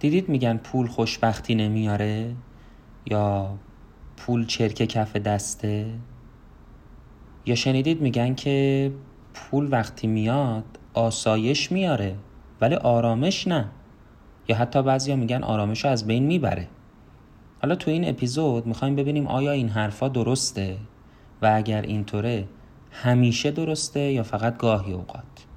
دیدید میگن پول خوشبختی نمیاره؟ یا پول چرک کف دسته؟ یا شنیدید میگن که پول وقتی میاد آسایش میاره ولی آرامش نه. یا حتی بعضیا میگن آرامش رو از بین می‌بره. حالا تو این اپیزود می‌خوایم ببینیم آیا این حرفا درسته و اگر اینطوره همیشه درسته یا فقط گاهی اوقات؟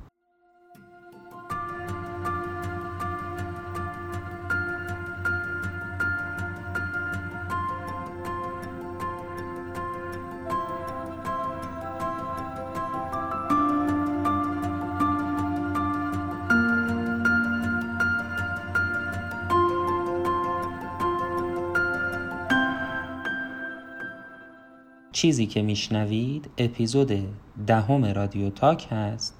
چیزی که میشنوید اپیزود دهم رادیو تاک هست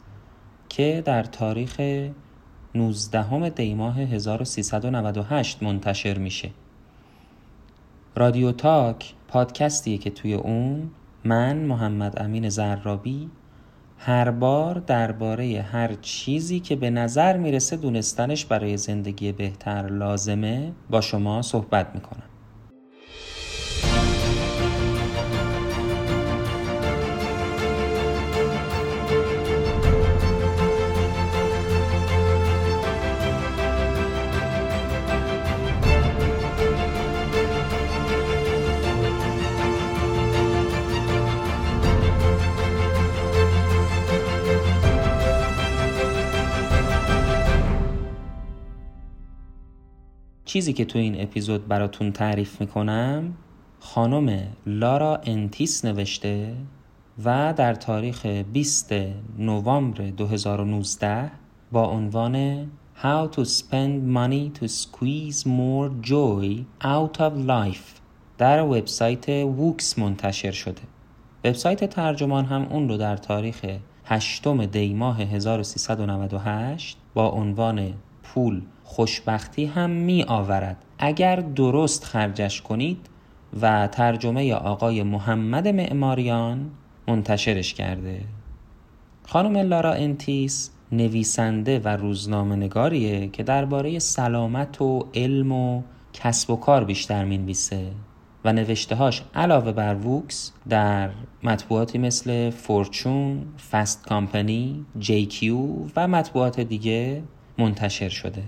که در تاریخ 19 دیماه 1398 منتشر میشه. رادیو تاک پادکستیه که توی اون من محمد امین زرابی هر بار درباره هر چیزی که به نظر می‌رسه دونستنش برای زندگی بهتر لازمه با شما صحبت می‌کنم. چیزی که تو این اپیزود براتون تعریف می‌کنم خانم لارا انتیس نوشته و در تاریخ 20 نوامبر 2019 با عنوان How to spend money to squeeze more joy out of life در وبسایت ووکس منتشر شده. وبسایت ترجمان هم اون رو در تاریخ 8 دی ماه 1398 با عنوان پول خوشبختی هم می آورد. اگر درست خرجش کنید و ترجمه آقای محمد معماریان منتشرش کرده. خانم لارا انتیس نویسنده و روزنامه نگاریه که درباره سلامت و علم و کسب و کار بیشتر می‌نویسه و نوشتههاش علاوه بر ووکس در مطبوعاتی مثل فورچون، فست کامپنی، جی کیو و مطبوعات دیگه منتشر شده.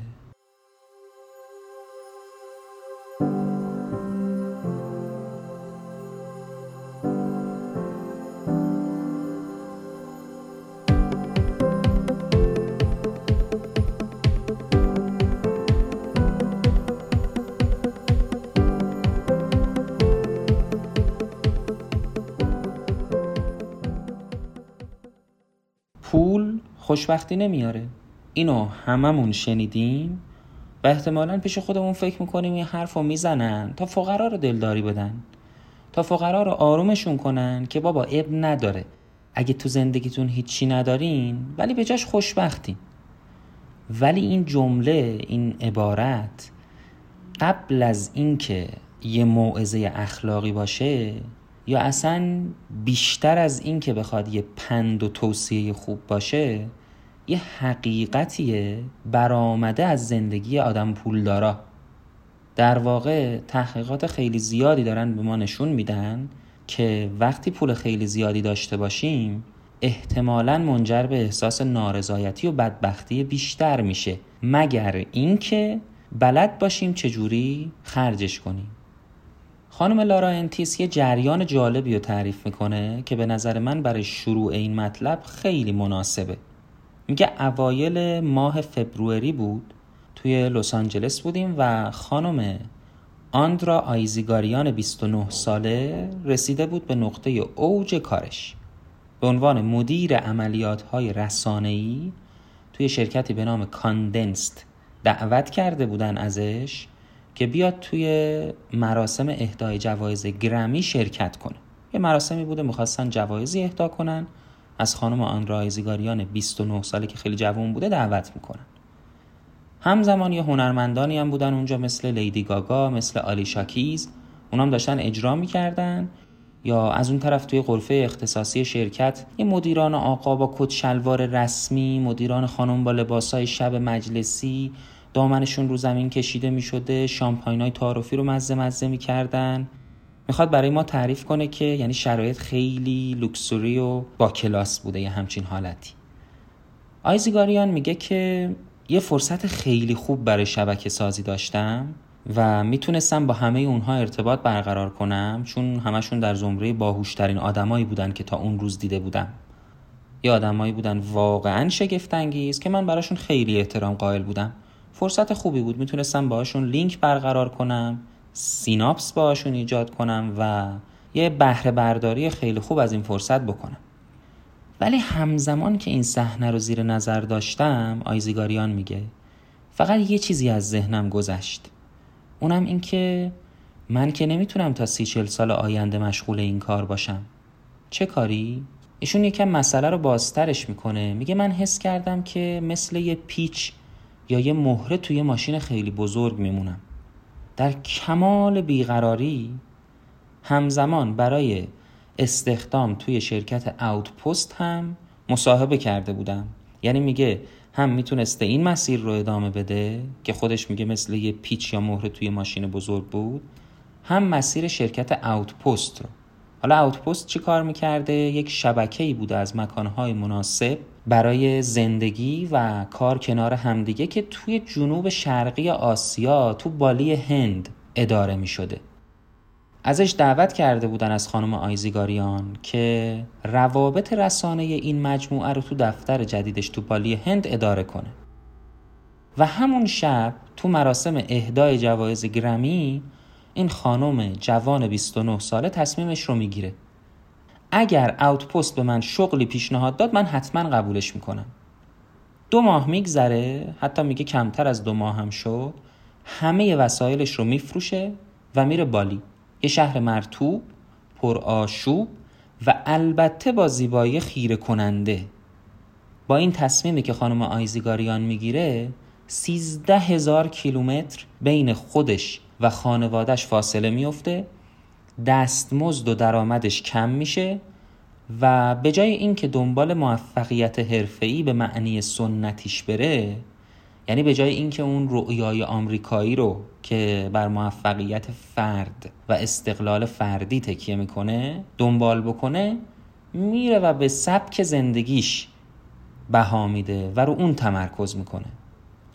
خوشبختی نمیاره. اینو هممون شنیدیم و احتمالا پیش خودمون فکر می‌کنیم این حرف رو می‌زنن تا فقرا رو دلداری بدن. تا فقرا رو آرومشون کنن که بابا اب نداره. اگه تو زندگیتون هیچی ندارین ولی به جاش خوشبختین. ولی این جمله این عبارت قبل از اینکه یه موعظه اخلاقی باشه یا اصلا بیشتر از این که بخواد یه پند و توصیه خوب باشه یه حقیقتیه برآمده از زندگی آدم پولدارا. در واقع تحقیقات خیلی زیادی دارن به ما نشون میدن که وقتی پول خیلی زیادی داشته باشیم احتمالا منجر به احساس نارضایتی و بدبختی بیشتر میشه. مگر اینکه بلد باشیم چجوری خرجش کنیم؟ خانم لارا انتیس یه جریان جالبی رو تعریف می‌کنه که به نظر من برای شروع این مطلب خیلی مناسبه. میگه اوایل ماه فبروری بود. توی لس آنجلس بودیم و خانم آندرا آیزیگاریان 29 ساله رسیده بود به نقطه اوج کارش. به عنوان مدیر عملیات های رسانه‌ای توی شرکتی به نام کاندنست دعوت کرده بودن ازش که بیاد توی مراسم اهدای جوایز گرمی شرکت کنه. یه مراسمی بوده می‌خواستن جوایزی اهدا کنن. از خانم آن رایزگاریان 29 ساله که خیلی جوان بوده دعوت می‌کنن. همزمان یه هنرمندانی هم بودن اونجا مثل لیدی گاگا مثل آلی شاکیز اونام داشتن اجرا می‌کردن. یا از اون طرف توی غرفه اختصاصی شرکت یه مدیران آقا با کت شلوار رسمی مدیران خانم با لباسای شب مجلسی. دامنشون رو زمین کشیده می شده شامپاین های تعارفی رو مزه مزه می کردن می‌خواد برای ما تعریف کنه که یعنی شرایط خیلی لوکسوری و با کلاس بوده یه همچین حالتی. آیزیگاریان میگه که یه فرصت خیلی خوب برای شبکه سازی داشتم و می‌تونستم با همه اونها ارتباط برقرار کنم چون همشون در زمره باهوشترین آدمایی بودن که تا اون روز دیده بودم. یه آدمایی بودن واقعا شگفتانگیز که من براشون خیلی احترام قائل بودم. فرصت خوبی بود می‌تونستم باهاشون لینک برقرار کنم. سیناپس باهاشون ایجاد کنم و یه بهره برداری خیلی خوب از این فرصت بکنم. ولی همزمان که این صحنه رو زیر نظر داشتم آیزیگاریان میگه فقط یه چیزی از ذهنم گذشت. اونم این که من که نمی‌تونم تا سی چل سال آینده مشغول این کار باشم. چه کاری؟ ایشون یکم مسئله رو بازترش می‌کنه. میگه من حس کردم که مثل یه پیچ یا یه مهره توی ماشین خیلی بزرگ میمونم. در کمال بیقراری همزمان برای استخدام توی شرکت اوتپوست هم مصاحبه کرده بودم یعنی میگه هم می‌تونسته این مسیر رو ادامه بده که خودش میگه مثل یه پیچ یا مهره توی ماشین بزرگ بود هم مسیر شرکت اوتپوست رو حالا اوتپوست چی کار می‌کرده؟ یک شبکه‌ای بوده از مکانهای مناسب برای زندگی و کار کنار همدیگه که توی جنوب شرقی آسیا تو بالی هند اداره می شده. ازش دعوت کرده بودن از خانم آیزیگاریان که روابط رسانه این مجموعه رو تو دفتر جدیدش تو بالی هند اداره کنه و همون شب تو مراسم اهدای جوایز گرمی این خانم جوان 29 ساله تصمیمش رو می‌گیره اگر اوتپوست به من شغلی پیشنهاد داد من حتما قبولش می‌کنم. دو ماه میگذره حتی میگه کمتر از دو ماه هم شد. همه وسایلش رو میفروشه و میره بالی. یه شهر مرتوب پر آشوب و البته با زیبایی خیره کننده با این تصمیمی که خانم آیزیگاریان می‌گیره سیزده هزار کیلومتر بین خودش و خانوادش فاصله میفته دستمزد و درآمدش کم میشه و به جای اینکه دنبال موفقیت حرفه‌ای به معنی سنتیش بره یعنی به جای اینکه اون رؤیای آمریکایی رو که بر موفقیت فرد و استقلال فردی تکیه می‌کنه دنبال بکنه میره و به سبک زندگیش بها میده و رو اون تمرکز می‌کنه.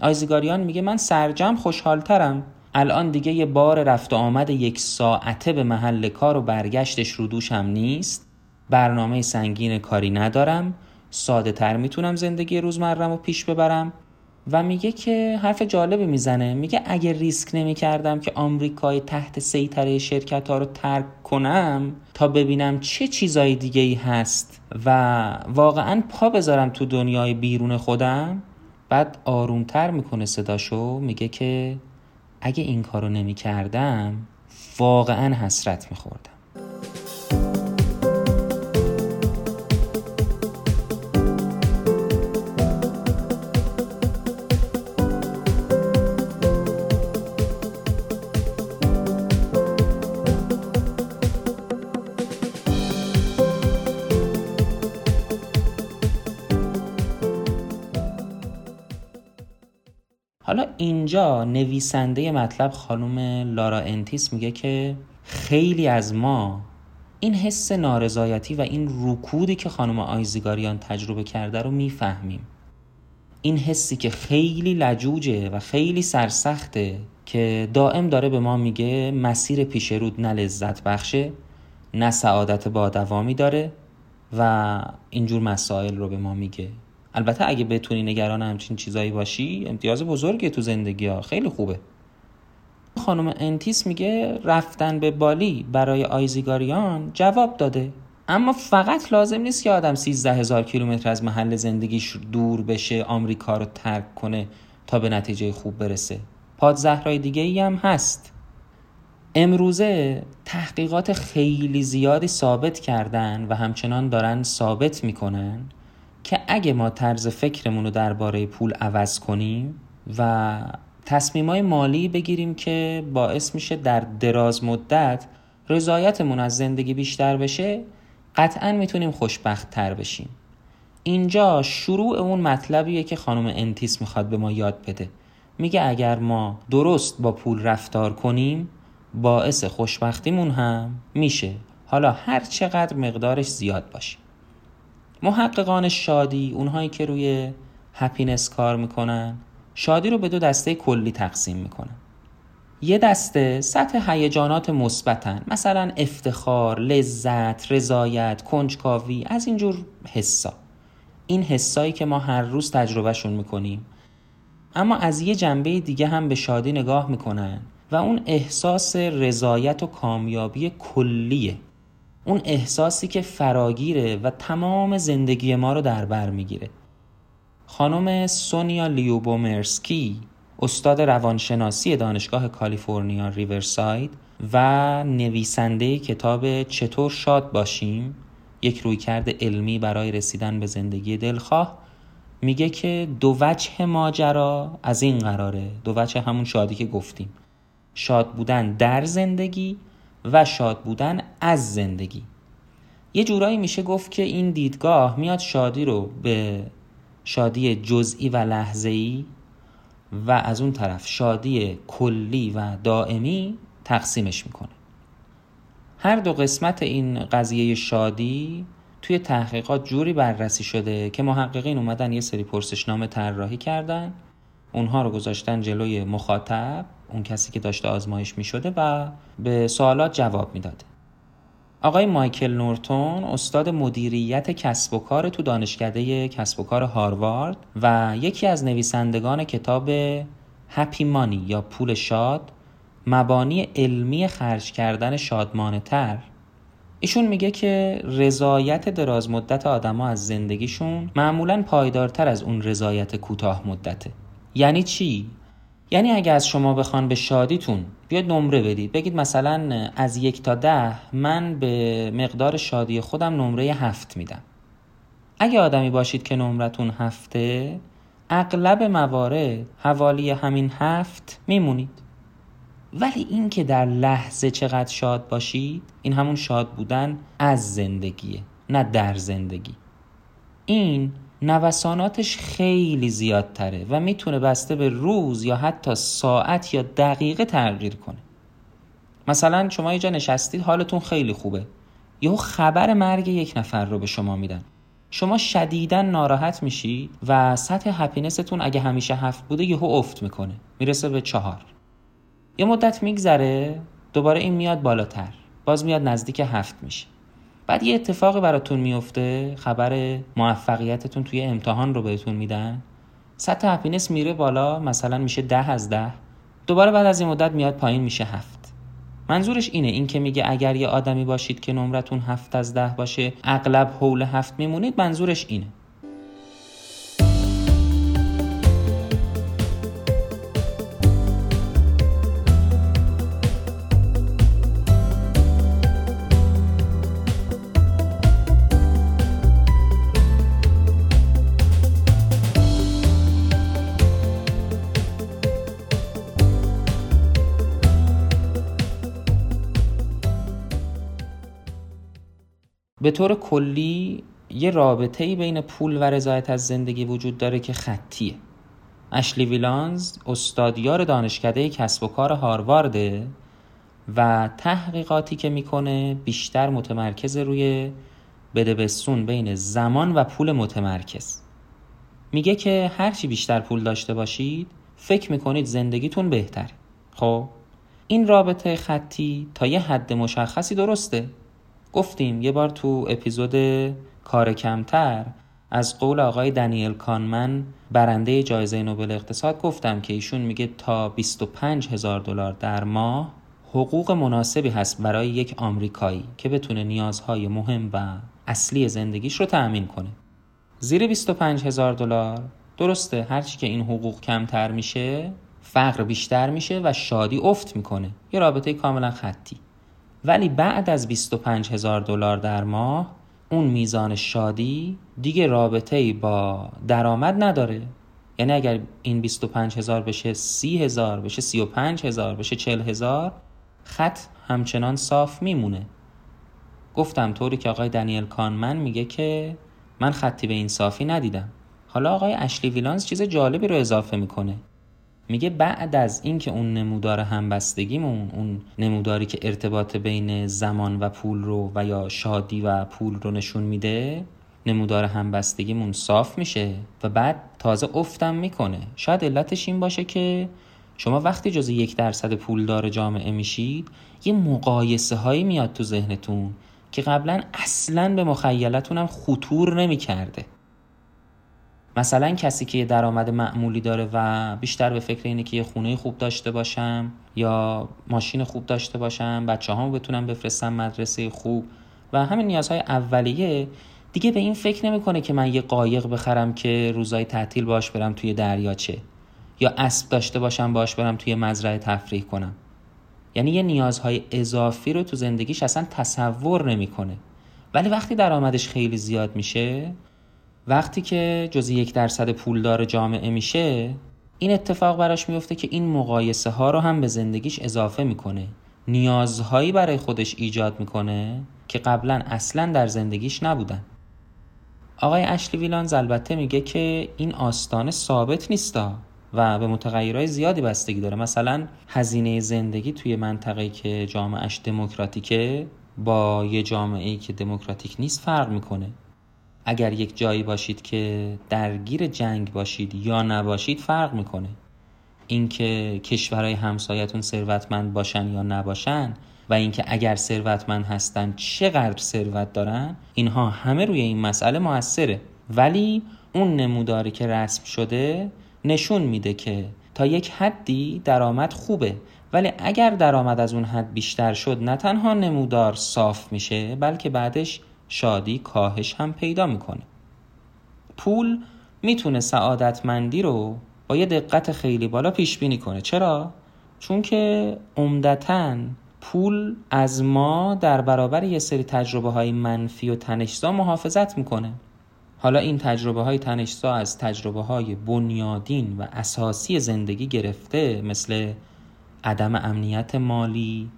آیزگاریان میگه من سرجم خوشحالترم. الان دیگه یه بار رفت و آمد یک ساعته به محل کار و برگشتش رو دوشم نیست. برنامه سنگین کاری ندارم. ساده تر می‌تونم زندگی روزمرم رو پیش ببرم. و میگه که حرف جالبی می‌زنه. میگه اگه ریسک نمی کردم که آمریکای تحت سیطره شرکت ها رو ترک کنم تا ببینم چه چیزای دیگه ای هست و واقعا پا بذارم تو دنیای بیرون خودم. بعد آرومتر می‌کنه صداشو. میگه که اگه این کارو نمی کردم واقعا حسرت میخوردم. حالا اینجا نویسنده مطلب خانم لارا انتیس میگه که خیلی از ما این حس نارضایتی و این رکودی که خانم آیزیگاریان تجربه کرده رو می‌فهمیم. این حسی که خیلی لجوجه و خیلی سرسخته که دائم داره به ما میگه مسیر پیش رود نه لذت بخشه نه سعادت با دوامی داره و اینجور مسائل رو به ما میگه. البته اگه بتونی نگران همچین چیزایی باشی امتیاز بزرگی تو زندگی ها. خیلی خوبه. خانم انتیس میگه رفتن به بالی برای آیزیگاریان جواب داده. اما فقط لازم نیست که آدم 13 هزار کیلومتر از محل زندگیش دور بشه آمریکا رو ترک کنه تا به نتیجه خوب برسه. پادزهرهای دیگه ای هم هست. امروزه تحقیقات خیلی زیادی ثابت کردن و همچنان دارن ثابت می‌کنن. که اگه ما طرز فکرمون رو درباره پول عوض کنیم و تصمیمای مالی بگیریم که باعث میشه در دراز مدت رضایتمون از زندگی بیشتر بشه قطعا می‌تونیم خوشبخت تر بشیم. اینجا شروع اون مطلبیه که خانم انتیس می‌خواد به ما یاد بده. میگه اگر ما درست با پول رفتار کنیم باعث خوشبختیمون هم میشه. حالا هر چقدر مقدارش زیاد باشه. محققان شادی اونهایی که روی هپینس کار می‌کنن شادی رو به دو دسته کلی تقسیم می‌کنن. یه دسته سطح هیجانات مثبتن مثلا افتخار، لذت، رضایت، کنجکاوی از اینجور حسا این حسایی که ما هر روز تجربهشون می‌کنیم اما از یه جنبه دیگه هم به شادی نگاه می‌کنن و اون احساس رضایت و کامیابی کلیه. اون احساسی که فراگیره و تمام زندگی ما رو در بر می‌گیره. خانم سونیا لیوبومرسکی استاد روانشناسی دانشگاه کالیفرنیا ریورساید و نویسنده کتاب چطور شاد باشیم یک رویکرد علمی برای رسیدن به زندگی دلخواه میگه که دو وجه ماجرا از این قراره دو وجه همون شادی که گفتیم. شاد بودن در زندگی و شاد بودن از زندگی. یه جورایی میشه گفت که این دیدگاه میاد شادی رو به شادی جزئی و لحظه‌ای و از اون طرف شادی کلی و دائمی تقسیمش می‌کنه. هر دو قسمت این قضیه شادی توی تحقیقات جوری بررسی شده که محققین اومدن یه سری پرسشنامه طراحی کردن اونها رو گذاشتن جلوی مخاطب اون کسی که داشته آزمایش می شده و به سوالات جواب می‌داده. آقای مایکل نورتون استاد مدیریت کسب و کار تو دانشکده کسب و کار هاروارد و یکی از نویسندگان کتاب هپی مانی یا پول شاد مبانی علمی خرج کردن شادمانه تر ایشون میگه که رضایت دراز مدت آدما از زندگیشون معمولا پایدارتر از اون رضایت کوتاه مدته. یعنی چی؟ یعنی اگه از شما بخوان به شادیتون بیاد نمره بدید. بگید مثلا از یک تا ده من به مقدار شادی خودم نمره هفت میدم. اگه آدمی باشید که نمرتون هفته اغلب موارد حوالی همین هفت میمونید. ولی این که در لحظه چقدر شاد باشید این همون شاد بودن از زندگیه نه در زندگی. این نوساناتش خیلی زیادتره و می‌تونه بسته به روز یا حتی ساعت یا دقیقه تغییر کنه. مثلا شما یه جا نشستید حالتون خیلی خوبه. یهو خبر مرگ یک نفر رو به شما میدن. شما شدیدا ناراحت میشید و سطح هپینستون اگه همیشه هفت بوده یهو افت می‌کنه. می‌رسه به چهار. یه مدت میگذره دوباره این میاد بالاتر. باز میاد نزدیک هفت میشه. بعد یه اتفاقی براتون میفته خبر موفقیتتون توی امتحان رو بهتون میدن. سطح هپینس میره بالا مثلا میشه ده از ده. دوباره بعد از این مدت میاد پایین میشه هفت. منظورش اینه این که میگه اگر یه آدمی باشید که نمرتون هفت از ده باشه اغلب حول هفت میمونید منظورش اینه. به طور کلی یه رابطه بین پول و رضایت از زندگی وجود داره که خطیه. اشلی ویلانز استادیار دانشکده کسب و کار هاروارده و تحقیقاتی که می‌کنه بیشتر متمرکز روی بدبستون بین زمان و پول متمرکز. میگه که هرچی بیشتر پول داشته باشید فکر می‌کنید زندگیتون بهتره. خب این رابطه خطی تا یه حد مشخصی درسته. گفتیم یه بار تو اپیزود کار کمتر از قول آقای دنیل کانمن برنده جایزه نوبل اقتصاد گفتم که ایشون میگه تا 25 هزار دلار در ماه حقوق مناسبی هست برای یک آمریکایی که بتونه نیازهای مهم و اصلی زندگیش رو تأمین کنه. زیر 25 هزار دلار. درسته هرچی که این حقوق کمتر میشه فقر بیشتر میشه و شادی افت می‌کنه. یه رابطه کاملا خطی. ولی بعد از 25 هزار دلار در ماه اون میزان شادی دیگه رابطه با درآمد نداره. یعنی اگر این 25 هزار بشه 30 هزار بشه 35 هزار بشه 40 هزار خط همچنان صاف میمونه. گفتم طوری که آقای دنیل کانمن میگه که من خطی به این صافی ندیدم. حالا آقای اشلی ویلانز چیز جالبی رو اضافه می‌کنه. میگه بعد از اینکه اون نمودار همبستگیمون اون نموداری که ارتباط بین زمان و پول رو و یا شادی و پول رو نشون میده نمودار همبستگیمون صاف میشه و بعد تازه افتم می‌کنه. شاید علتش این باشه که شما وقتی جز یک درصد پولدار جامعه میشید یه مقایسه هایی میاد تو ذهنتون که قبلا اصلا به مخیلتون هم خطور نمی‌کرده. مثلا کسی که درآمد معمولی داره و بیشتر به فکر اینه که یه خونه خوب داشته باشم یا ماشین خوب داشته باشم بچه هامو بتونم بفرستم مدرسه خوب و همین نیازهای اولیه دیگه به این فکر نمی‌کنه که من یه قایق بخرم که روزای تعطیل باش برم توی دریاچه یا اسب داشته باشم باش برم توی مزرعه تفریح کنم. یعنی یه نیازهای اضافی رو تو زندگیش اصلا تصور نمی‌کنه. ولی وقتی درآمدش خیلی زیاد میشه وقتی که جزی یک درصد پولدار جامعه میشه این اتفاق براش میفته که این مقایسه ها رو هم به زندگیش اضافه می‌کنه. نیازهایی برای خودش ایجاد می‌کنه که قبلا اصلا در زندگیش نبودن. آقای اشلی ویلانز البته میگه که این آستانه ثابت نیستا و به متغیرهای زیادی بستگی داره. مثلا هزینه زندگی توی منطقه که جامعهش دموکراتیکه با یه جامعه ای که دموکراتیک نیست فرق می‌کنه. اگر یک جایی باشید که درگیر جنگ باشید یا نباشید فرق می‌کنه. اینکه کشورهای همسایتون ثروتمند باشن یا نباشن و اینکه اگر ثروتمند هستن چقدر ثروت دارن اینها همه روی این مسئله موثره. ولی اون نموداری که رسم شده نشون میده که تا یک حدی درآمد خوبه. ولی اگر درآمد از اون حد بیشتر شد نه تنها نمودار صاف میشه بلکه بعدش شادی کاهش هم پیدا می‌کنه. پول می‌تونه سعادتمندی رو با یه دقت خیلی بالا پیش بینی کنه. چرا؟ چون که عمدتا پول از ما در برابر یه سری تجربه های منفی و تنشزا محافظت می‌کنه. حالا این تجربه های تنشزا از تجربه های بنیادین و اساسی زندگی گرفته مثل عدم امنیت مالی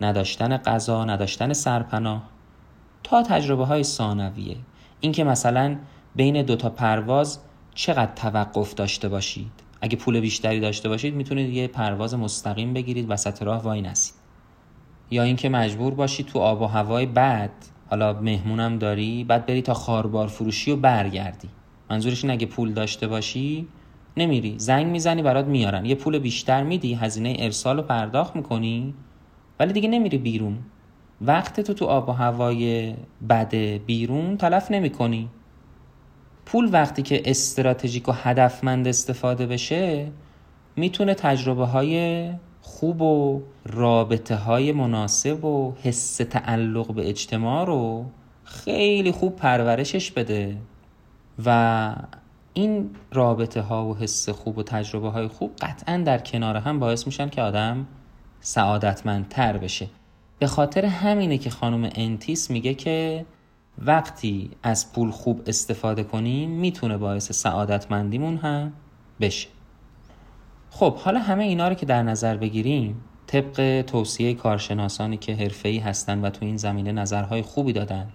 نداشتن غذا نداشتن سرپناه تا تجربه های ثانویه. اینکه مثلا بین دوتا پرواز چقدر توقف داشته باشید. اگه پول بیشتری داشته باشید می‌تونید یه پرواز مستقیم بگیرید وسط راه وای نسید. یا اینکه مجبور باشید تو آب و هوای بد حالا مهمونم داری بعد بری تا خاربار فروشی و برگردی. منظورش این اگه پول داشته باشی نمیری. زنگ می‌زنی برات میارن. یه پول بیشتر میدی هزینه ارسال رو پرداخت می‌کنی ولی دیگه نمیری بیرون. وقت تو تو آب و هوای بد بیرون تلف نمی کنی. پول وقتی که استراتژیک و هدفمند استفاده بشه می‌تونه تجربه های خوب و رابطه های مناسب و حس تعلق به اجتماع رو خیلی خوب پرورشش بده. و این رابطه ها و حس خوب و تجربه های خوب قطعا در کنار هم باعث میشن که آدم سعادتمندتر بشه. به خاطر همینه که خانم انتیس میگه که وقتی از پول خوب استفاده کنیم می‌تونه باعث سعادتمندیمون هم بشه. خب حالا همه اینا رو که در نظر بگیریم طبق توصیه کارشناسانی که حرفه‌ای هستن و تو این زمینه نظرهای خوبی دادن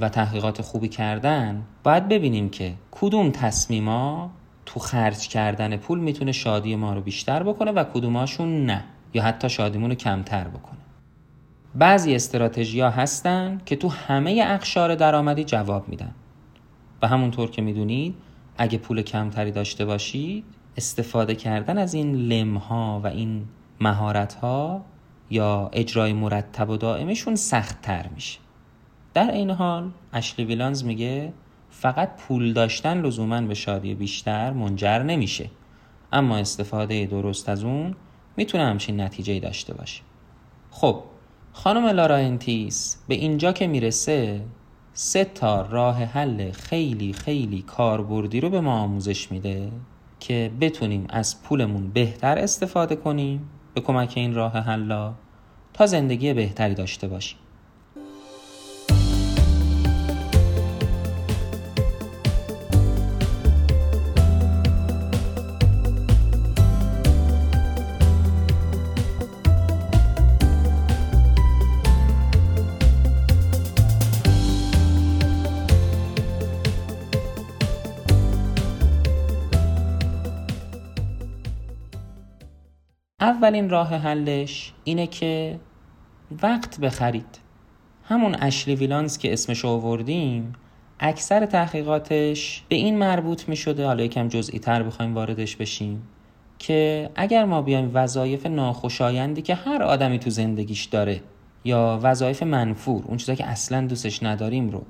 و تحقیقات خوبی کردن باید ببینیم که کدوم تصمیما تو خرج کردن پول می‌تونه شادی ما رو بیشتر بکنه و کدوماشون نه یا حتی شادیمون رو کمتر بکنه. بعضی استراتژی ها هستن که تو همه اقشار درآمدی جواب میدن. و همونطور که می‌دونید اگه پول کمتری داشته باشید استفاده کردن از این لمها و این مهارت ها یا اجرای مرتب و دائمشون سخت تر میشه. در این حال اشلی ویلانز میگه فقط پول داشتن لزوما به شادی بیشتر منجر نمیشه. اما استفاده درست از اون می‌تونه همچین نتیجه داشته باشه. خب خانم لارا انتیس به اینجا که می‌رسه سه تا راه حل خیلی خیلی کاربردی رو به ما آموزش میده که بتونیم از پولمون بهتر استفاده کنیم به کمک این راه حلا تا زندگی بهتری داشته باشیم. اولین راه حلش اینه که وقت بخرید. همون اشلی ویلانز که اسمش آوردیم اکثر تحقیقاتش به این مربوط می شده حالا یکم جزئی تر بخوایم واردش بشیم که اگر ما بیایم وظایف ناخوشایندی که هر آدمی تو زندگیش داره یا وظایف منفور اون چیزا که اصلا دوستش نداریم رو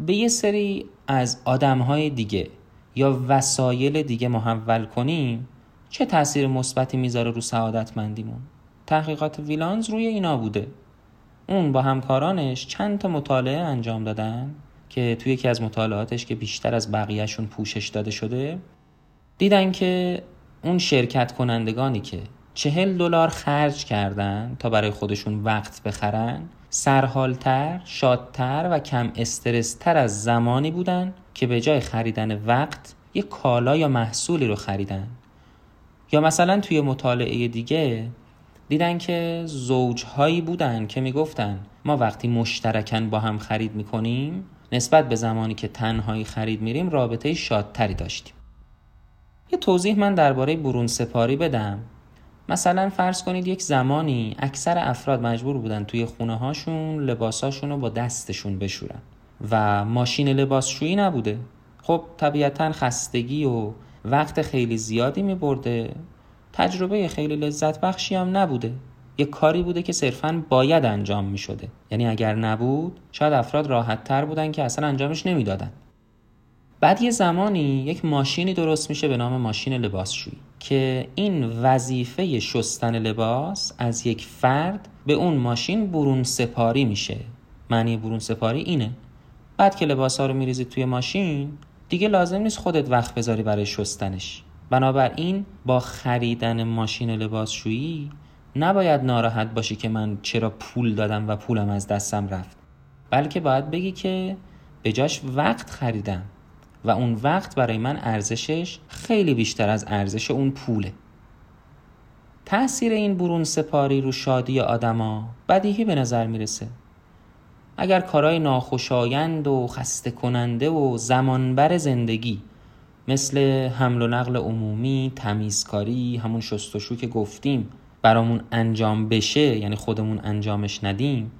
به یه سری از آدمهای دیگه یا وسایل دیگه محول کنیم چه تاثیر مثبتی می‌ذاره رو سعادتمندیمون؟ تحقیقات ویلانز روی اینا بوده. اون با همکارانش چند تا مطالعه انجام دادن که توی یکی از مطالعاتش که بیشتر از بقیهشون پوشش داده شده دیدن که اون شرکت کنندگانی که چهل دلار خرج کردن تا برای خودشون وقت بخرن سرحالتر، شادتر و کم استرستر از زمانی بودن که به جای خریدن وقت یک کالا یا محصولی رو خریدن. یا مثلا توی مطالعه دیگه دیدن که زوجهایی بودن که می‌گفتن ما وقتی مشترکن با هم خرید می‌کنیم نسبت به زمانی که تنهایی خرید میریم رابطه شادتری داشتیم. یه توضیح من درباره برون سپاری بدم. مثلا فرض کنید یک زمانی اکثر افراد مجبور بودن توی خونه هاشون لباساشون رو با دستشون بشورن و ماشین لباسشویی نبوده. خب طبیعتا خستگی و وقت خیلی زیادی می برده تجربه خیلی لذت بخشی هم نبوده. یک کاری بوده که صرفا باید انجام می شده یعنی اگر نبود شاید افراد راحت تر بودن که اصلا انجامش نمی‌دادن. بعد یه زمانی یک ماشینی درست میشه به نام ماشین لباسشویی که این وظیفه شستن لباس از یک فرد به اون ماشین برون سپاری میشه. معنی برون سپاری اینه. بعد که لباس ها رو میریزید توی ماشین دیگه لازم نیست خودت وقت بذاری برای شستنش. بنابراین با خریدن ماشین لباسشویی نباید ناراحت باشی که من چرا پول دادم و پولم از دستم رفت. بلکه باید بگی که به جاش وقت خریدم و اون وقت برای من ارزشش خیلی بیشتر از ارزش اون پوله. تأثیر این برون سپاری رو شادی آدما بدیهی به نظر می‌رسه. اگر کارهای ناخوشایند و خسته کننده و زمانبر زندگی مثل حمل و نقل عمومی، تمیزکاری، همون شستشو که گفتیم برامون انجام بشه یعنی خودمون انجامش ندیم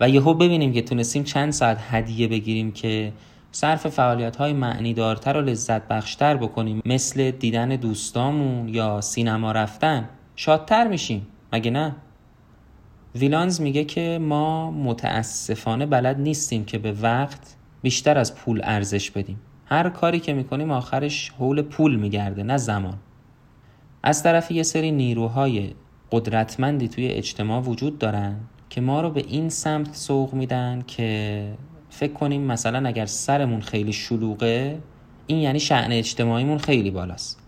و یهو ببینیم که تونستیم چند ساعت هدیه بگیریم که صرف فعالیت های معنی و لذت بخشتر بکنیم مثل دیدن دوستامون یا سینما رفتن شادتر میشیم مگه نه؟ ویلانز میگه که ما متاسفانه بلد نیستیم که به وقت بیشتر از پول ارزش بدیم. هر کاری که می‌کنیم آخرش حول پول میگرده نه زمان. از طرف یه سری نیروهای قدرتمندی توی اجتماع وجود دارن که ما رو به این سمت سوق میدن که فکر کنیم مثلا اگر سرمون خیلی شلوغه این یعنی شعن اجتماعیمون خیلی بالاست.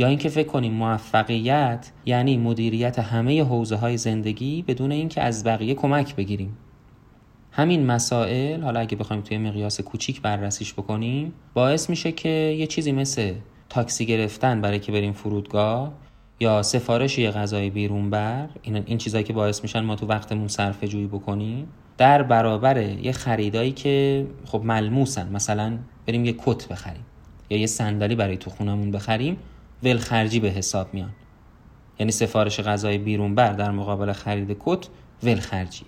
یا اینکه فکر کنیم موفقیت یعنی مدیریت همه حوزه های زندگی بدون اینکه از بقیه کمک بگیریم. همین مسائل حالا اگه بخوایم توی مقیاس کوچیک بررسیش بکنیم باعث میشه که یه چیزی مثل تاکسی گرفتن برای که بریم فرودگاه یا سفارش یه غذای بیرون بر این این چیزایی که باعث میشن ما تو وقتمون صرفه جویی بکنیم در برابر یه خریدایی که خب ملموسن مثلا بریم یه کت بخریم یا یه صندلی برای تو خونمون بخریم ولخرجی به حساب میان. یعنی سفارش غذای بیرون‌بر در مقابل خرید کت ولخرجی.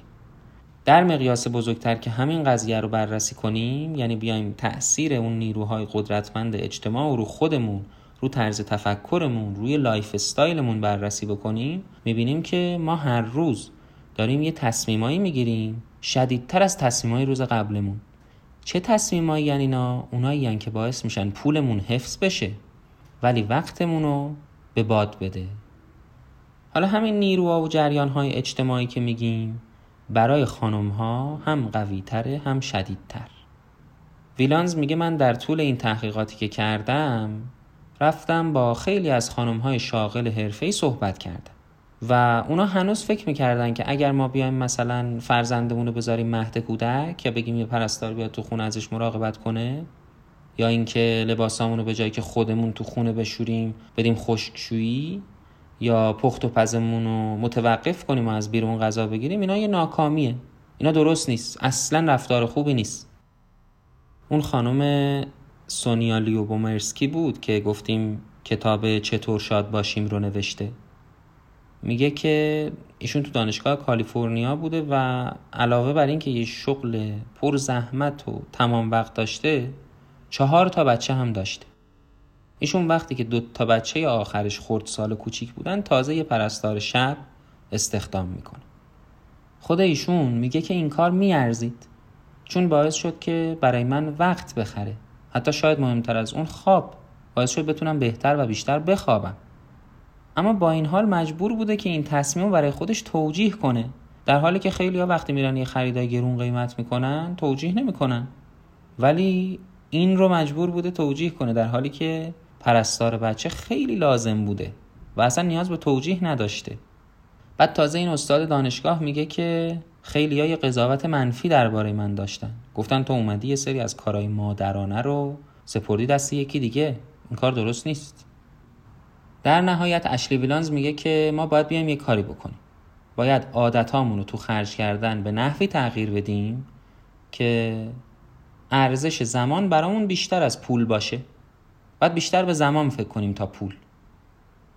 در مقیاس بزرگتر که همین قضیه رو بررسی کنیم یعنی بیایم تاثیر اون نیروهای قدرتمند اجتماع رو خودمون رو طرز تفکرمون روی lifestyle مون بررسی بکنیم می‌بینیم که ما هر روز داریم یه تصمیمایی می‌گیریم شدیدتر از تصمیمای روز قبلمون. چه تصمیمایی یعنی اینا؟ اونایی یعنی که باعث میشن پولمون حفظ بشه. ولی وقتمون رو به باد بده. حالا همین نیروها و جریان های اجتماعی که میگیم برای خانم ها هم قوی تره هم شدیدتر. ویلانز میگه من در طول این تحقیقاتی که کردم رفتم با خیلی از خانم های شاغل حرفه‌ای صحبت کردم. و اونا هنوز فکر می‌کردن که اگر ما بیایم مثلا فرزندمون رو بذاریم مهد کودک یا بگیم یه پرستار بیاد تو خونه ازش مراقبت کنه یا اینکه لباسامون به جایی که خودمون تو خونه بشوریم بدیم خشکشویی یا پخت و پزمون رو متوقف کنیم و از بیرون غذا بگیریم اینا یه ناکامیه. اینا درست نیست. اصلا رفتار خوبی نیست. اون خانم سونیا لیوبومرسکی بود که گفتیم کتاب چطور شاد باشیم رو نوشته. میگه که ایشون تو دانشگاه کالیفرنیا بوده و علاوه بر اینکه یه شغل پر زحمت و تمام وقت داشته چهار تا بچه هم داشته ایشون وقتی که دو تا بچه آخرش خورد سال کوچیک بودن تازه یه پرستار شب استخدام می‌کنه. خود ایشون میگه که این کار میارزید. چون باعث شد که برای من وقت بخره. حتی شاید مهمتر از اون خواب. باعث شد بتونم بهتر و بیشتر بخوابم. اما با این حال مجبور بوده که این تصمیم برای خودش توجیه کنه. در حالی که خیلی ها وقتی میرن یه خریدای گرون قیمت می‌کنن توجیه نمی‌کنن. ولی این رو مجبور بوده توجیه کنه در حالی که پرستار بچه خیلی لازم بوده و اصلا نیاز به توجیه نداشته. بعد تازه این استاد دانشگاه میگه که خیلی های قضاوت منفی درباره من داشتن. گفتن تو اومدی یه سری از کارهای مادرانه رو سپردی دست یکی دیگه. این کار درست نیست. در نهایت اشلی ویلانز میگه که ما باید بیایم یه کاری بکنیم. باید عادتامون رو تو خرج کردن به نحوی تغییر بدیم که ارزش زمان برامون بیشتر از پول باشه. باید بیشتر به زمان فکر کنیم تا پول.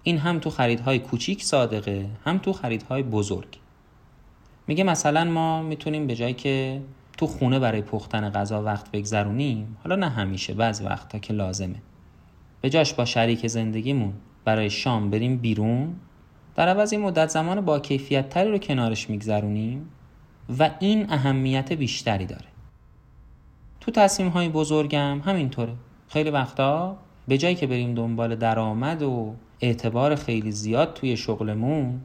این هم تو خریدهای کوچیک صادقه هم تو خریدهای بزرگ. میگه مثلا ما می‌تونیم به جایی که تو خونه برای پختن غذا وقت بگذرونیم حالا نه همیشه بعضی وقتا که لازمه. به جاش با شریک زندگیمون برای شام بریم بیرون در عوض این مدت زمان با کیفیت تری رو کنارش میگذرونیم و این اهمیت بیشتری داره. تو تصمیم های بزرگم همینطوره. خیلی وقتا به جایی که بریم دنبال درآمد و اعتبار خیلی زیاد توی شغلمون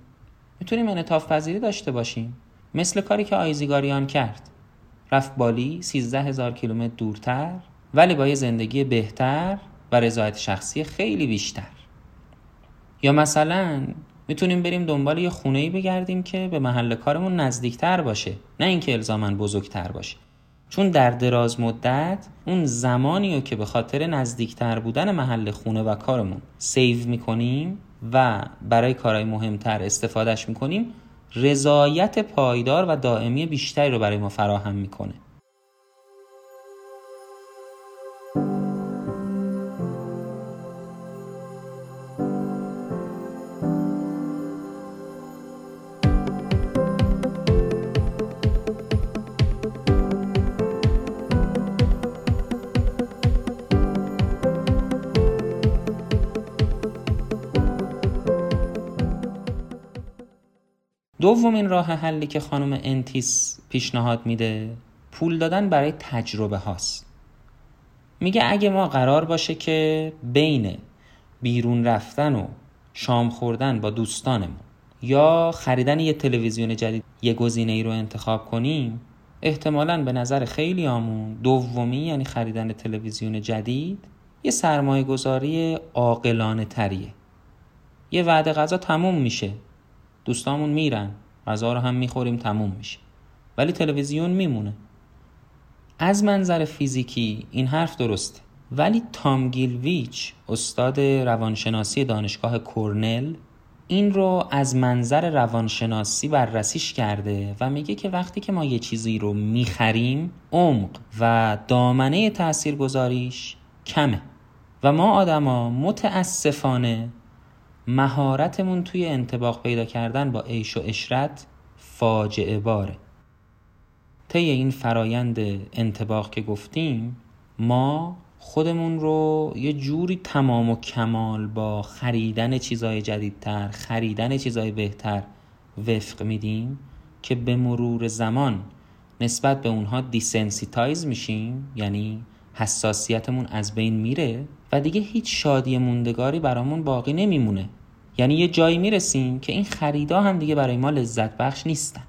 می‌تونیم انعطاف پذیری داشته باشیم. مثل کاری که آیزیگاریان کرد. رفت بالی 13 هزار کیلومتر دورتر ولی با یه زندگی بهتر و رضایت شخصی خیلی بیشتر. یا مثلا می‌تونیم بریم دنبال یه خونه ای بگردیم که به محل کارمون نزدیکتر باشه. نه اینکه الزاما بزرگتر باشه. چون در دراز مدت اون زمانی رو که به خاطر نزدیکتر بودن محل خونه و کارمون سیو می‌کنیم و برای کارهای مهمتر استفادهش می‌کنیم رضایت پایدار و دائمی بیشتری رو برای ما فراهم می‌کنه. دومین راه حلی که خانم انتیس پیشنهاد میده پول دادن برای تجربه هاست. میگه اگه ما قرار باشه که بین بیرون رفتن و شام خوردن با دوستانمون یا خریدن یه تلویزیون جدید یه گزینه ای رو انتخاب کنیم احتمالا به نظر خیلی آمون دومی یعنی خریدن تلویزیون جدید یه سرمایه گذاری عاقلانه تریه یه وعده غذا تموم میشه. دوستامون میرن. غذا رو هم می‌خوریم تموم میشه. ولی تلویزیون میمونه. از منظر فیزیکی این حرف درسته. ولی تام گیلویچ استاد روانشناسی دانشگاه کورنل این رو از منظر روانشناسی بررسیش کرده و میگه که وقتی که ما یه چیزی رو می‌خریم عمق و دامنه تأثیر گذاریش کمه. و ما آدما متاسفانه مهارتمون توی انتباق پیدا کردن با عیش و اشرت فاجعه باره. طی این فرایند انتباق که گفتیم ما خودمون رو یه جوری تمام و کمال با خریدن چیزای جدیدتر خریدن چیزای بهتر وفق میدیم که به مرور زمان نسبت به اونها desensitize میشیم یعنی حساسیتمون از بین میره و دیگه هیچ شادی موندگاری برامون باقی نمیمونه. یعنی یه جایی می‌رسیم که این خریدا هم دیگه برای ما لذت بخش نیستن.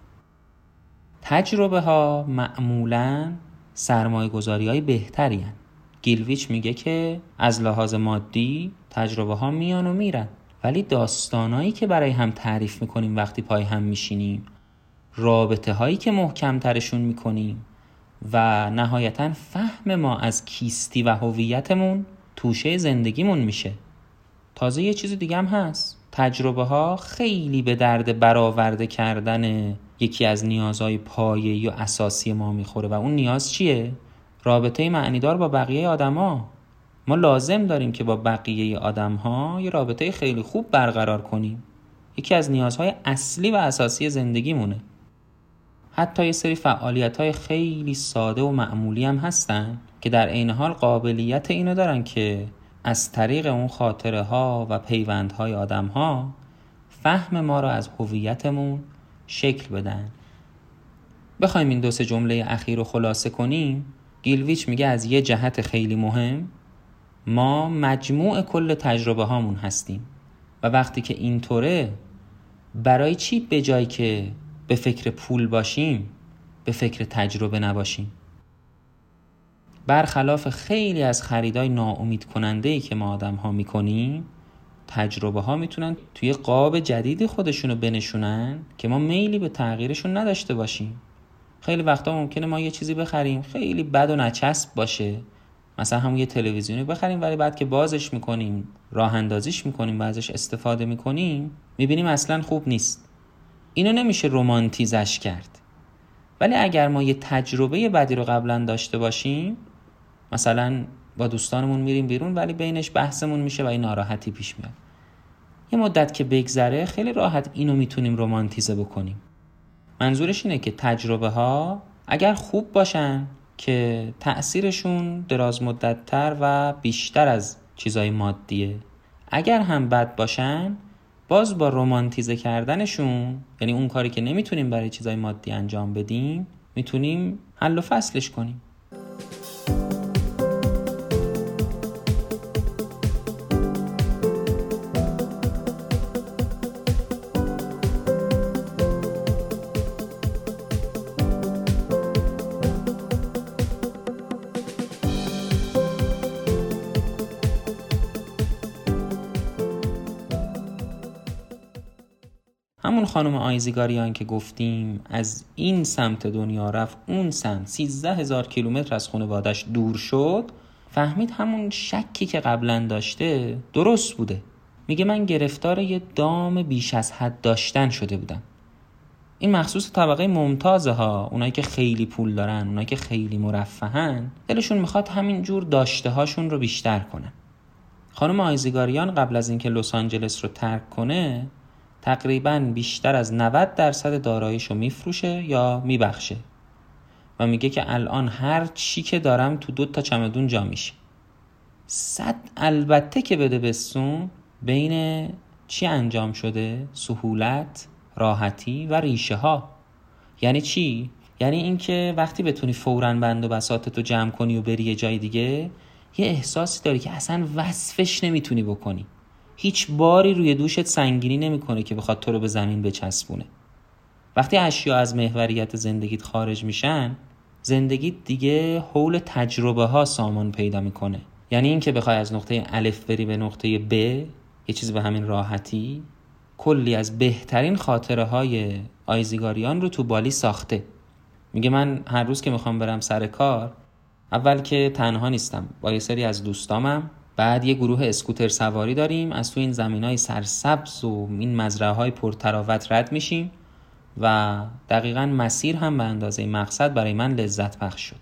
تجربه ها معمولا سرمایه گذاری های بهتری‌ان. گیلویچ میگه که از لحاظ مادی تجربه ها میان و میرن. ولی داستانایی که برای هم تعریف می‌کنیم وقتی پای هم میشینیم رابطه هایی که محکم ترشون می‌کنیم و نهایتا فهم ما از کیستی و هویتمون توشه زندگیمون میشه. تازه یه چیز دیگه هم هست. تجربه ها خیلی به درد برآورده کردن یکی از نیازهای پایه‌ای و اساسی ما می‌خوره. و اون نیاز چیه؟ رابطه معنیدار با بقیه آدما ما لازم داریم که با بقیه آدم ها یه رابطه خیلی خوب برقرار کنیم. یکی از نیازهای اصلی و اساسی زندگی مونه حتی یه سری فعالیت های خیلی ساده و معمولی هم هستن که در عین حال قابلیت اینو دارن که از طریق اون خاطره ها و پیوندهای آدم ها فهم ما را از هویتمون شکل بدن. بخوایم این دو سه جمله اخیر رو خلاصه کنیم. گیلویچ میگه از یه جهت خیلی مهم ما مجموع کل تجربه هامون هستیم و وقتی که اینطوره برای چی به جایی که به فکر پول باشیم به فکر تجربه نباشیم؟ برخلاف خیلی از خریدای ناامید کننده ای که ما آدم ها می‌کنیم تجربه ها می‌تونن توی قاب جدیدی خودشونو بنشونن که ما میلی به تغییرشون نداشته باشیم. خیلی وقتا ممکنه ما یه چیزی بخریم خیلی بد و نچسب باشه. مثلا همون یه تلویزیونی بخریم ولی بعد که بازش می‌کنیم راه اندازیش می‌کنیم و ازش استفاده می‌کنیم می‌بینیم اصلا خوب نیست. اینو نمیشه رومانتیزش کرد. ولی اگر ما یه تجربه بدی رو قبلا داشته باشیم مثلا با دوستانمون میریم بیرون ولی بینش بحثمون میشه و این ناراحتی پیش میاد. یه مدت که بگذره خیلی راحت اینو می‌تونیم رومانتیزه بکنیم. منظورش اینه که تجربه ها اگر خوب باشن که تأثیرشون دراز مدتتر و بیشتر از چیزای مادیه. اگر هم بد باشن باز با رومانتیزه کردنشون یعنی اون کاری که نمی‌تونیم برای چیزای مادی انجام بدیم می‌تونیم حل و فصلش کنیم. همون خانم آیزیگاریان که گفتیم از این سمت دنیا رفت اون سمت. سیزده هزار کیلومتر از خانوادش دور شد. فهمید همون شکی که قبلا داشته درست بوده. میگه من گرفتار یه دام بیش از حد داشتن شده بودم. این مخصوص طبقه ممتازه ها اونایی که خیلی پول دارن اونایی که خیلی مرفهن دلشون می‌خواد همین جور داشته هاشون رو بیشتر کنن. خانم آیزیگاریان قبل از اینکه لس آنجلس رو ترک کنه تقریبا بیشتر از 90 درصد داراییشو میفروشه یا میبخشه. و میگه که الان هر چی که دارم تو دو تا چمدون جا میشه. صد البته که بده بسون بین چی انجام شده؟ سهولت راحتی و ریشه ها یعنی چی؟ یعنی اینکه وقتی بتونی فورا بند و بساط تو جمع کنی و بری یه جای دیگه یه احساسی داری که اصلا وصفش نمی‌تونی بکنی. هیچ باری روی دوشت سنگینی نمی‌کنه که بخواد تو رو به زمین بچسبونه. وقتی اشیا از محوریت زندگیت خارج میشن زندگیت دیگه حول تجربه ها سامان پیدا می‌کنه. یعنی اینکه بخوای از نقطه الف بری به نقطه ب یه چیز به همین راحتی کلی از بهترین خاطره های آیزیگاریان رو تو بالی ساخته. میگه من هر روز که می‌خوام برم سر کار اول که تنها نیستم با یه سری از دوستامم بعد یه گروه اسکوتر سواری داریم. از تو این زمین های سرسبز و این مزرعه های پرتراوت رد میشیم و دقیقا مسیر هم به اندازه مقصد برای من لذت بخش شد.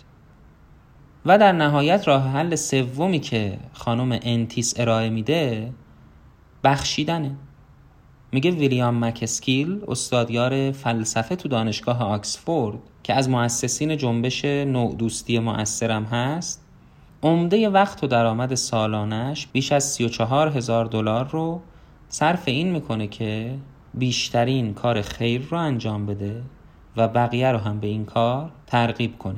و در نهایت راه حل سومی که خانم انتیس ارائه میده بخشیدنه. میگه ویلیام مکسکیل استادیار فلسفه تو دانشگاه آکسفورد که از مؤسسین جنبش نوع دوستی مؤثرم هست عمده وقت و درآمد سالانش بیش از 34 هزار دلار رو صرف این می‌کنه که بیشترین کار خیر رو انجام بده و بقیه رو هم به این کار ترغیب کنه.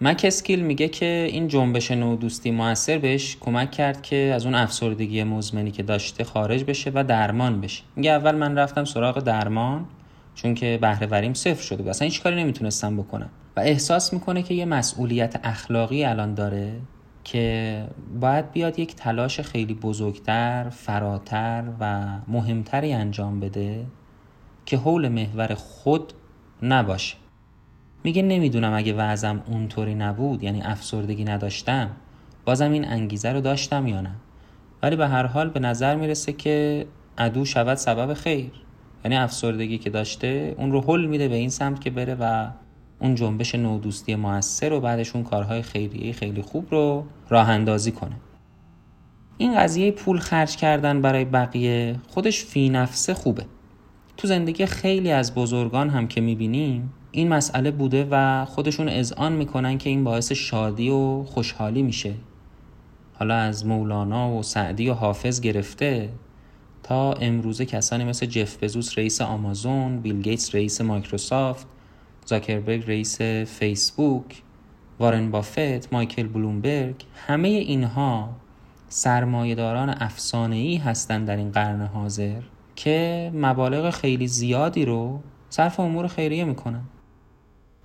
مکسکیل میگه که این جنبش نودوستی موثر بهش کمک کرد که از اون افسردگی مزمنی که داشته خارج بشه و درمان بشه. میگه اول من رفتم سراغ درمان چون که بهره صفر شده بود. اصلا هیچ کاری نمی‌تونستم بکنم. و احساس می‌کنه که یه مسئولیت اخلاقی الان داره. که باید بیاد یک تلاش خیلی بزرگتر، فراتر و مهمتری انجام بده که حول محور خود نباشه. میگه نمی‌دونم اگه وضعم اونطوری نبود یعنی افسردگی نداشتم بازم این انگیزه رو داشتم یا نه؟ ولی به هر حال به نظر می‌رسه که عدو شود سبب خیر. یعنی افسردگی که داشته اون رو حل میده به این سمت که بره و اون جنبش نودوستی موثر و بعدش اون کارهای خیریه خیلی خوب رو راه اندازی کنه. این قضیه پول خرج کردن برای بقیه خودش فی نفسه خوبه. تو زندگی خیلی از بزرگان هم که می‌بینیم این مسئله بوده و خودشون اذعان می‌کنن که این باعث شادی و خوشحالی میشه. حالا از مولانا و سعدی و حافظ گرفته تا امروزه کسانی مثل جف بزوس رئیس آمازون، بیل گیتس رئیس مایکروسافت، زاکربرگ رئیس فیسبوک، وارن بافت، مایکل بلومبرگ همه اینها سرمایهداران افسانه‌ای هستند در این قرن حاضر که مبالغ خیلی زیادی رو صرف امور خیریه می‌کنن.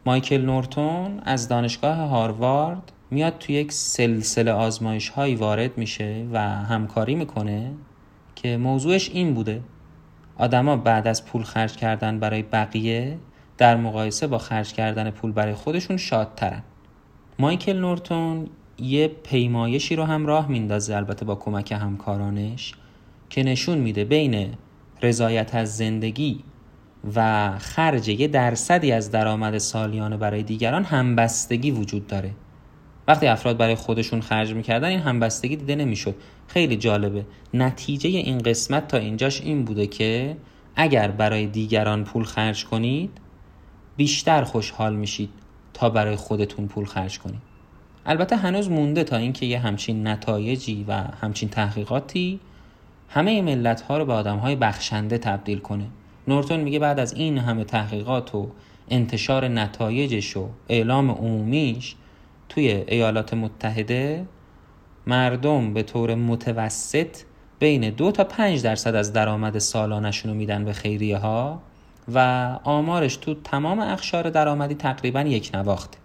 مایکل نورتون از دانشگاه هاروارد میاد تو یک سلسله آزمایش هایی وارد میشه و همکاری می‌کنه که موضوعش این بوده. آدما بعد از پول خرج کردن برای بقیه در مقایسه با خرج کردن پول برای خودشون شادترن. مایکل نورتون یه پیمایشی رو هم راه میندازه البته با کمک همکارانش که نشون میده بین رضایت از زندگی و خرج یه درصدی از درآمد سالیانه برای دیگران همبستگی وجود داره. وقتی افراد برای خودشون خرج می‌کردن این همبستگی دیده نمی‌شد. خیلی جالبه. نتیجه این قسمت تا اینجاش این بوده که اگر برای دیگران پول خرج کنید بیشتر خوشحال میشید تا برای خودتون پول خرج کنید البته هنوز مونده تا اینکه یه همچین نتایجی و همچین تحقیقاتی همه ملت ها رو به آدم های بخشنده تبدیل کنه. نورتون میگه بعد از این همه تحقیقات و انتشار نتایجش و اعلام عمومیش توی ایالات متحده مردم به طور متوسط بین دو تا پنج درصد از درآمد سالانشون رو میدن به خیریه ها و آمارش تو تمام اخشار درآمدی تقریبا یک نواخته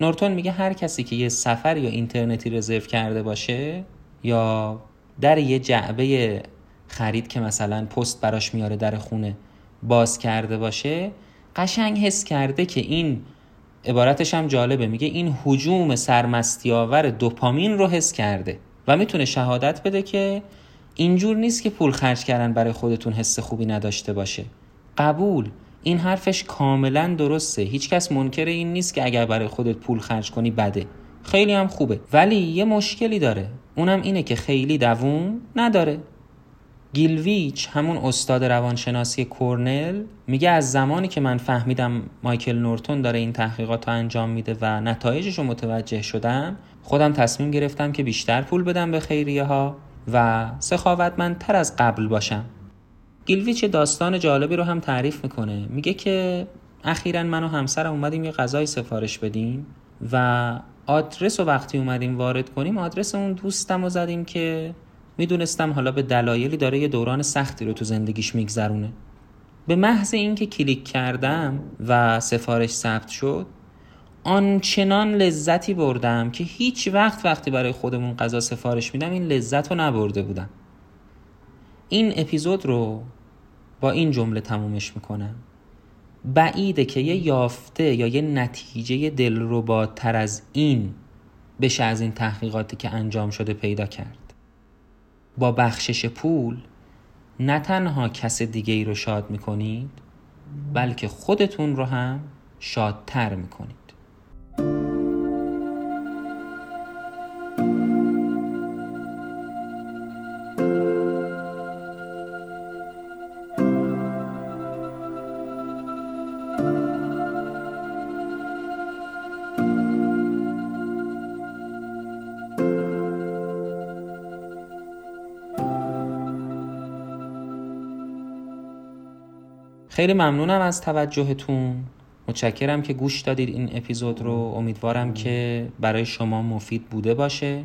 نورتون میگه هر کسی که یه سفر یا اینترنتی رزرو کرده باشه یا در یه جعبه خرید که مثلا پست براش میاره در خونه باز کرده باشه قشنگ حس کرده که این عبارتش هم جالبه. میگه این حجوم سرمستیاور دوپامین رو حس کرده و می‌تونه شهادت بده که اینجور نیست که پول خرج کردن برای خودتون حس خوبی نداشته باشه. قبول. این حرفش کاملا درسته. هیچکس منکر این نیست که اگر برای خودت پول خرج کنی بده. خیلی هم خوبه. ولی یه مشکلی داره. اونم اینه که خیلی دووم نداره. گیلویچ همون استاد روانشناسی کورنل میگه از زمانی که من فهمیدم مایکل نورتون داره این تحقیقات رو انجام میده و نتایجش رو متوجه شدم خودم تصمیم گرفتم که بیشتر پول بدم به خیریه ها و سخاوتمندتر از قبل باشم. گیلویچ داستان جالبی رو هم تعریف می‌کنه. میگه که اخیرا من و همسرم اومدیم یه غذای سفارش بدیم و آدرس رو وقتی اومدیم وارد کنیم آدرس اون دوستم رو زدیم که می‌دونستم حالا به دلایلی داره یه دوران سختی رو تو زندگیش میگذرونه. به محض اینکه کلیک کردم و سفارش ثبت شد آنچنان لذتی بردم که هیچ وقت وقتی برای خودمون غذا سفارش میدم این لذت رو نبرده بودم. این اپیزود رو با این جمله تمومش می‌کنم. بعیده که یه یافته یا یه نتیجه دلرباتر از این بشه از این تحقیقاتی که انجام شده پیدا کرد. با بخشش پول نه تنها کس دیگه ای رو شاد می‌کنید بلکه خودتون رو هم شادتر می‌کنید. خیلی ممنونم از توجهتون. متشکرم که گوش دادید این اپیزود رو. امیدوارم که برای شما مفید بوده باشه.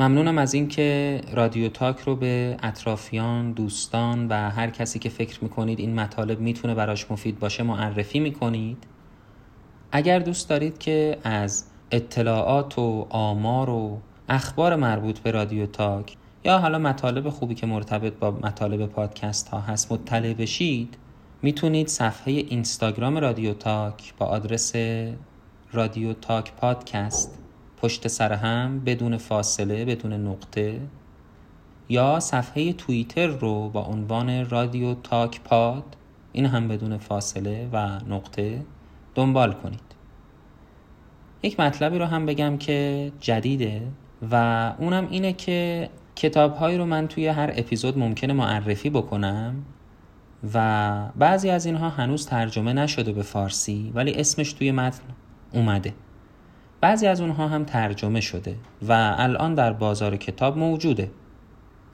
ممنونم از اینکه رادیو تاک رو به اطرافیان، دوستان و هر کسی که فکر می‌کنید این مطالب می‌تونه براش مفید باشه معرفی می‌کنید. اگر دوست دارید که از اطلاعات و آمار و اخبار مربوط به رادیو تاک یا حالا مطالب خوبی که مرتبط با مطالب پادکست ها هست مطلع بشید می‌تونید صفحه اینستاگرام رادیو تاک با آدرس رادیو تاک پادکست پشت سر هم بدون فاصله بدون نقطه یا صفحه توییتر رو با عنوان رادیو تاک پاد این هم بدون فاصله و نقطه دنبال کنید. یک مطلبی رو هم بگم که جدیده و اونم اینه که کتاب هایی رو من توی هر اپیزود ممکنه معرفی بکنم. و بعضی از اینها هنوز ترجمه نشده به فارسی ولی اسمش توی متن اومده. بعضی از اونها هم ترجمه شده و الان در بازار کتاب موجوده.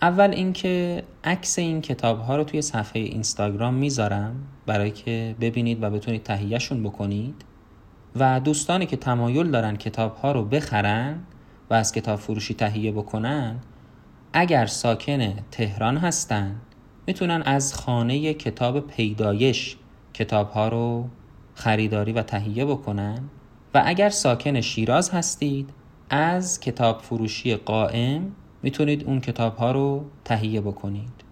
اول اینکه عکس این کتاب ها رو توی صفحه اینستاگرام می‌ذارم برای که ببینید و بتونید تهیهشون بکنید. و دوستانی که تمایل دارن کتاب ها رو بخرن و از کتاب فروشی تهیه بکنن اگر ساکن تهران هستن می‌تونن از خانه کتاب پیدایش کتاب ها رو خریداری و تهیه بکنن؟ و اگر ساکن شیراز هستید از کتاب فروشی قائم می‌تونید اون کتاب ها رو تهیه بکنید.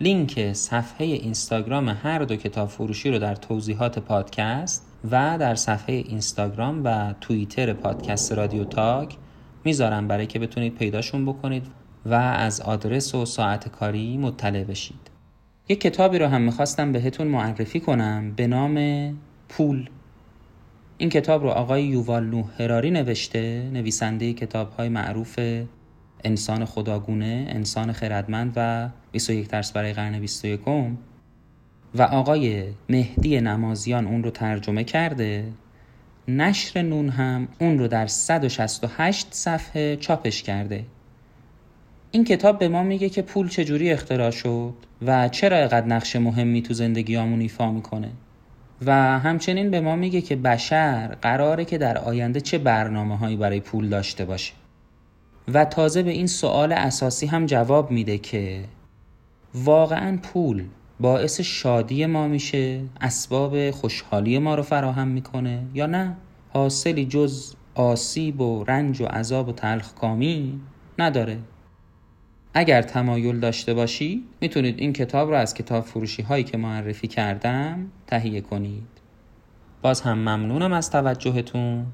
لینک صفحه اینستاگرام هر دو کتاب فروشی رو در توضیحات پادکست و در صفحه اینستاگرام و توییتر پادکست رادیو تاک می‌ذارم برای که بتونید پیداشون بکنید. و از آدرس و ساعت کاری مطلع بشید. یک کتابی رو هم می‌خواستم بهتون معرفی کنم به نام پول. این کتاب رو آقای یووال نوح هراری نوشته نویسنده کتاب های معروف انسان خداگونه انسان خردمند و 21 درس برای قرن 21 و آقای مهدی نمازیان اون رو ترجمه کرده. نشر نون هم اون رو در 168 صفحه چاپش کرده. این کتاب به ما میگه که پول چجوری اختراع شد و چرا اقدر نقش مهمی تو زندگی آمون ایفا می‌کنه. و همچنین به ما میگه که بشر قراره که در آینده چه برنامه هایی برای پول داشته باشه. و تازه به این سوال اساسی هم جواب میده که واقعا پول باعث شادی ما میشه اسباب خوشحالی ما رو فراهم می‌کنه یا نه؟ حاصلی جز آسیب و رنج و عذاب و تلخ کامی نداره. اگر تمایل داشته باشی می‌تونید این کتاب رو از کتاب فروشی هایی که معرفی کردم تهیه کنید. باز هم ممنونم از توجهتون.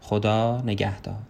خدا نگهدار.